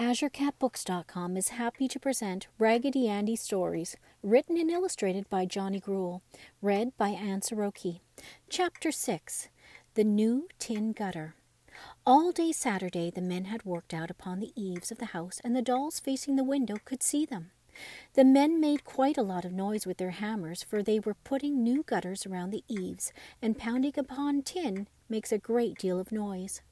AzureCatBooks.com is happy to present Raggedy Andy Stories, written and illustrated by Johnny Gruelle, read by Anne Soroki. Chapter 6 The New Tin Gutter. All day Saturday, the men had worked out upon the eaves of the house, and the dolls facing the window could see them. The men made quite a lot of noise with their hammers, for they were putting new gutters around the eaves, and pounding upon tin makes a great deal of noise.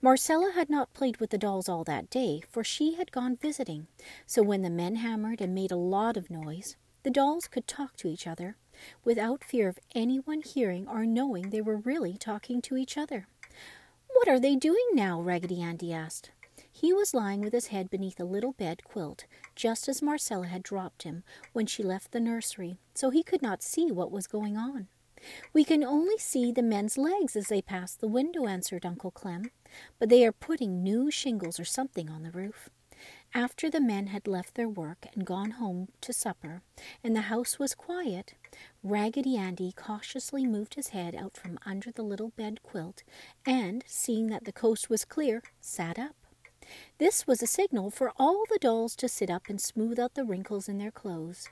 Marcella had not played with the dolls all that day, for she had gone visiting, so when the men hammered and made a lot of noise, the dolls could talk to each other without fear of anyone hearing or knowing they were really talking to each other. What are they doing now? Raggedy Andy asked. He was lying with his head beneath a little bed quilt, just as Marcella had dropped him when she left the nursery, so he could not see what was going on. We can only see the men's legs as they pass the window, answered Uncle Clem, but they are putting new shingles or something on the roof. After the men had left their work and gone home to supper, and the house was quiet, Raggedy Andy cautiously moved his head out from under the little bed quilt and, seeing that the coast was clear, sat up. This was a signal for all the dolls to sit up and smooth out the wrinkles in their clothes.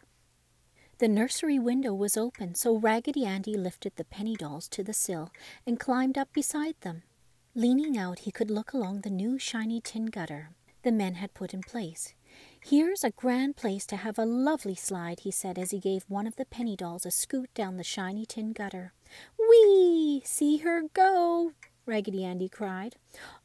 The nursery window was open, so Raggedy Andy lifted the penny dolls to the sill and climbed up beside them. Leaning out, he could look along the new shiny tin gutter the men had put in place. Here's a grand place to have a lovely slide, he said as he gave one of the penny dolls a scoot down the shiny tin gutter. Whee! See her go! Raggedy Andy cried.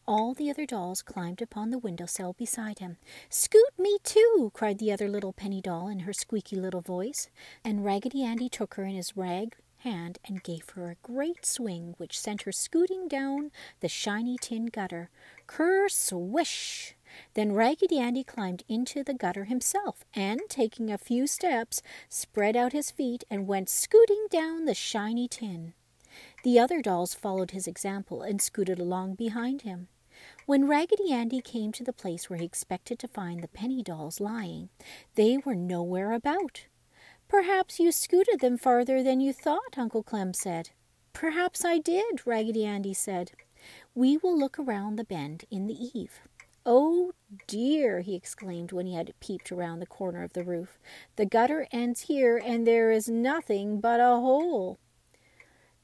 All the other dolls climbed upon the window sill beside him. Scoot me too! cried the other little penny doll in her squeaky little voice. And Raggedy Andy took her in his rag hand and gave her a great swing which sent her scooting down the shiny tin gutter. Ker swish! Then Raggedy Andy climbed into the gutter himself and, taking a few steps, spread out his feet and went scooting down the shiny tin. The other dolls followed his example and scooted along behind him. When Raggedy Andy came to the place where he expected to find the penny dolls lying, they were nowhere about. Perhaps you scooted them farther than you thought, Uncle Clem said. Perhaps I did, Raggedy Andy said. We will look around the bend in the eave. Oh dear, he exclaimed when he had peeped around the corner of the roof. The gutter ends here, and there is nothing but a hole.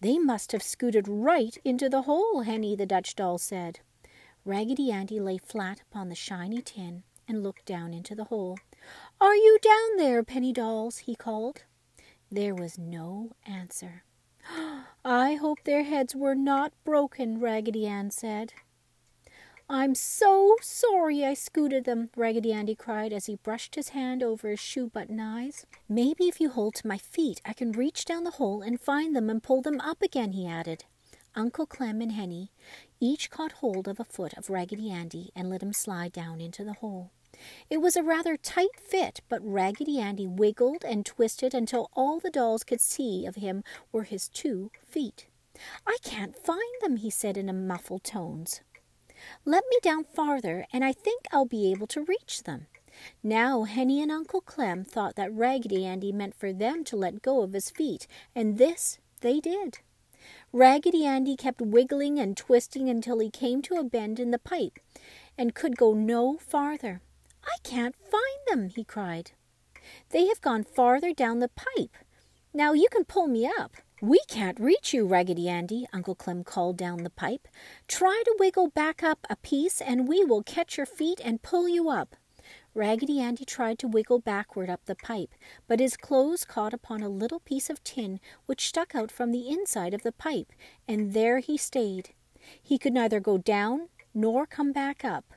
They must have scooted right into the hole, Henny the Dutch doll said. Raggedy Andy lay flat upon the shiny tin and looked down into the hole. Are you down there, Penny Dolls? he called. There was no answer. I hope their heads were not broken, Raggedy Ann said. I'm so sorry I scooted them, Raggedy Andy cried as he brushed his hand over his shoe button eyes. Maybe if you hold to my feet, I can reach down the hole and find them and pull them up again, he added. Uncle Clem and Henny each caught hold of a foot of Raggedy Andy and let him slide down into the hole. It was a rather tight fit, but Raggedy Andy wiggled and twisted until all the dolls could see of him were his two feet. I can't find them, he said in a muffled tones. Let me down farther, and I think I'll be able to reach them. Now Henny and Uncle Clem thought that Raggedy Andy meant for them to let go of his feet, and this they did. Raggedy Andy kept wiggling and twisting until he came to a bend in the pipe and could go no farther. I can't find them, he cried. They have gone farther down the pipe. Now you can pull me up. We can't reach you, Raggedy Andy, Uncle Clem called down the pipe. Try to wiggle back up a piece and we will catch your feet and pull you up. Raggedy Andy tried to wiggle backward up the pipe, but his clothes caught upon a little piece of tin which stuck out from the inside of the pipe, and there he stayed. He could neither go down nor come back up.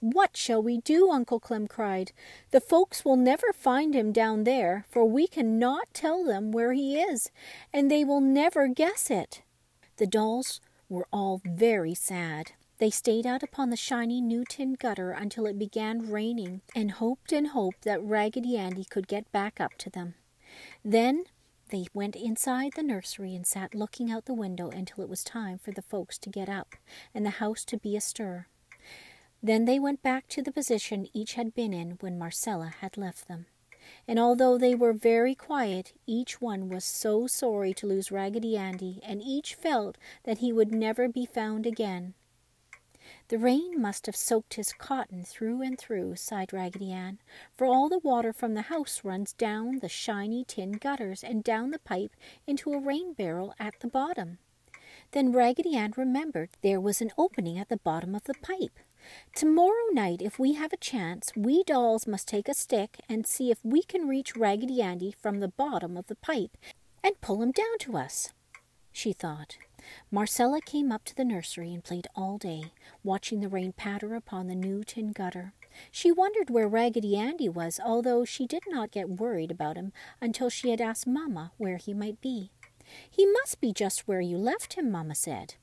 What shall we do? Uncle Clem cried. The folks will never find him down there, for we cannot tell them where he is, and they will never guess it. The dolls were all very sad. They stayed out upon the shiny new tin gutter until it began raining, and hoped and hoped that Raggedy Andy could get back up to them. Then they went inside the nursery and sat looking out the window until it was time for the folks to get up and the house to be astir. Then they went back to the position each had been in when Marcella had left them. And although they were very quiet, each one was so sorry to lose Raggedy Andy, and each felt that he would never be found again. The rain must have soaked his cotton through and through, sighed Raggedy Ann, for all the water from the house runs down the shiny tin gutters and down the pipe into a rain barrel at the bottom. Then Raggedy Ann remembered there was an opening at the bottom of the pipe. Tomorrow night, if we have a chance, we dolls must take a stick and see if we can reach Raggedy Andy from the bottom of the pipe and pull him down to us, she thought. Marcella came up to the nursery and played all day, watching the rain patter upon the new tin gutter. She wondered where Raggedy Andy was, although she did not get worried about him until she had asked Mamma where he might be. He must be just where you left him, Mamma said.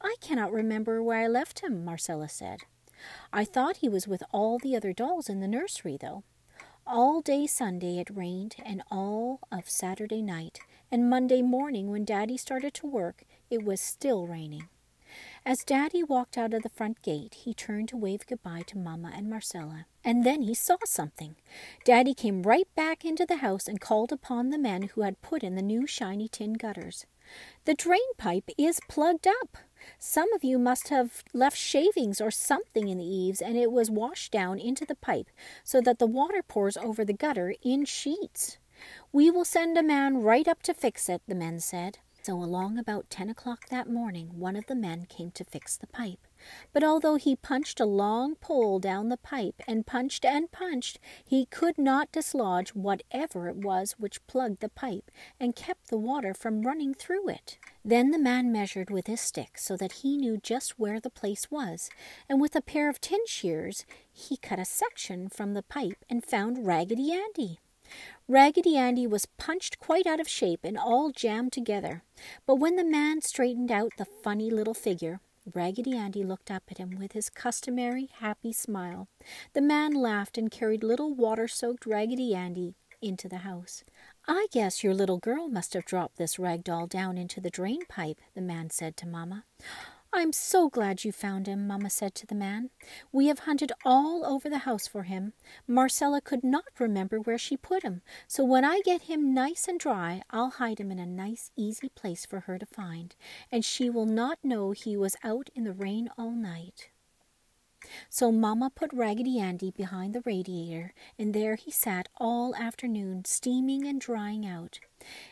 I cannot remember where I left him, Marcella said. I thought he was with all the other dolls in the nursery, though. All day Sunday it rained, and all of Saturday night, and Monday morning when Daddy started to work, it was still raining. As Daddy walked out of the front gate, he turned to wave goodbye to Mamma and Marcella. And then he saw something. Daddy came right back into the house and called upon the men who had put in the new shiny tin gutters. The drain pipe is plugged up. Some of you must have left shavings or something in the eaves, and it was washed down into the pipe so that the water pours over the gutter in sheets. We will send a man right up to fix it, the men said. So along about ten o'clock that morning one of the men came to fix the pipe. But although he punched a long pole down the pipe and punched and punched, he could not dislodge whatever it was which plugged the pipe and kept the water from running through it. Then the man measured with his stick so that he knew just where the place was, and with a pair of tin shears he cut a section from the pipe and found Raggedy Andy. Raggedy Andy was punched quite out of shape and all jammed together. But when the man straightened out the funny little figure, Raggedy Andy looked up at him with his customary happy smile. The man laughed and carried little water-soaked Raggedy Andy into the house. I guess your little girl must have dropped this rag doll down into the drain pipe, the man said to Mamma. I'm so glad you found him, Mamma said to the man. We have hunted all over the house for him. Marcella could not remember where she put him, so when I get him nice and dry, I'll hide him in a nice, easy place for her to find, and she will not know he was out in the rain all night. So Mamma put Raggedy Andy behind the radiator, and there he sat all afternoon, steaming and drying out.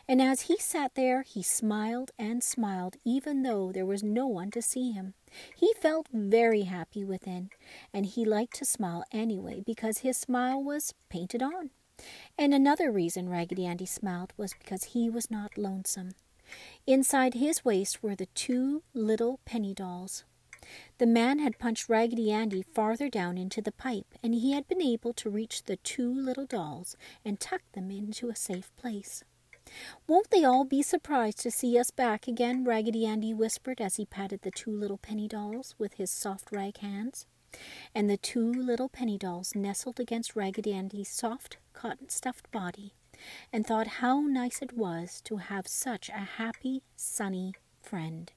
And as he sat there, he smiled and smiled, even though there was no one to see him. He felt very happy within, and he liked to smile anyway because his smile was painted on. And another reason Raggedy Andy smiled was because he was not lonesome. Inside his waist were the two little penny dolls. The man had punched Raggedy Andy farther down into the pipe, and he had been able to reach the two little dolls and tuck them into a safe place. Won't they all be surprised to see us back again? Raggedy Andy whispered as he patted the two little penny dolls with his soft rag hands. And the two little penny dolls nestled against Raggedy Andy's soft cotton stuffed body and thought how nice it was to have such a happy, sunny friend.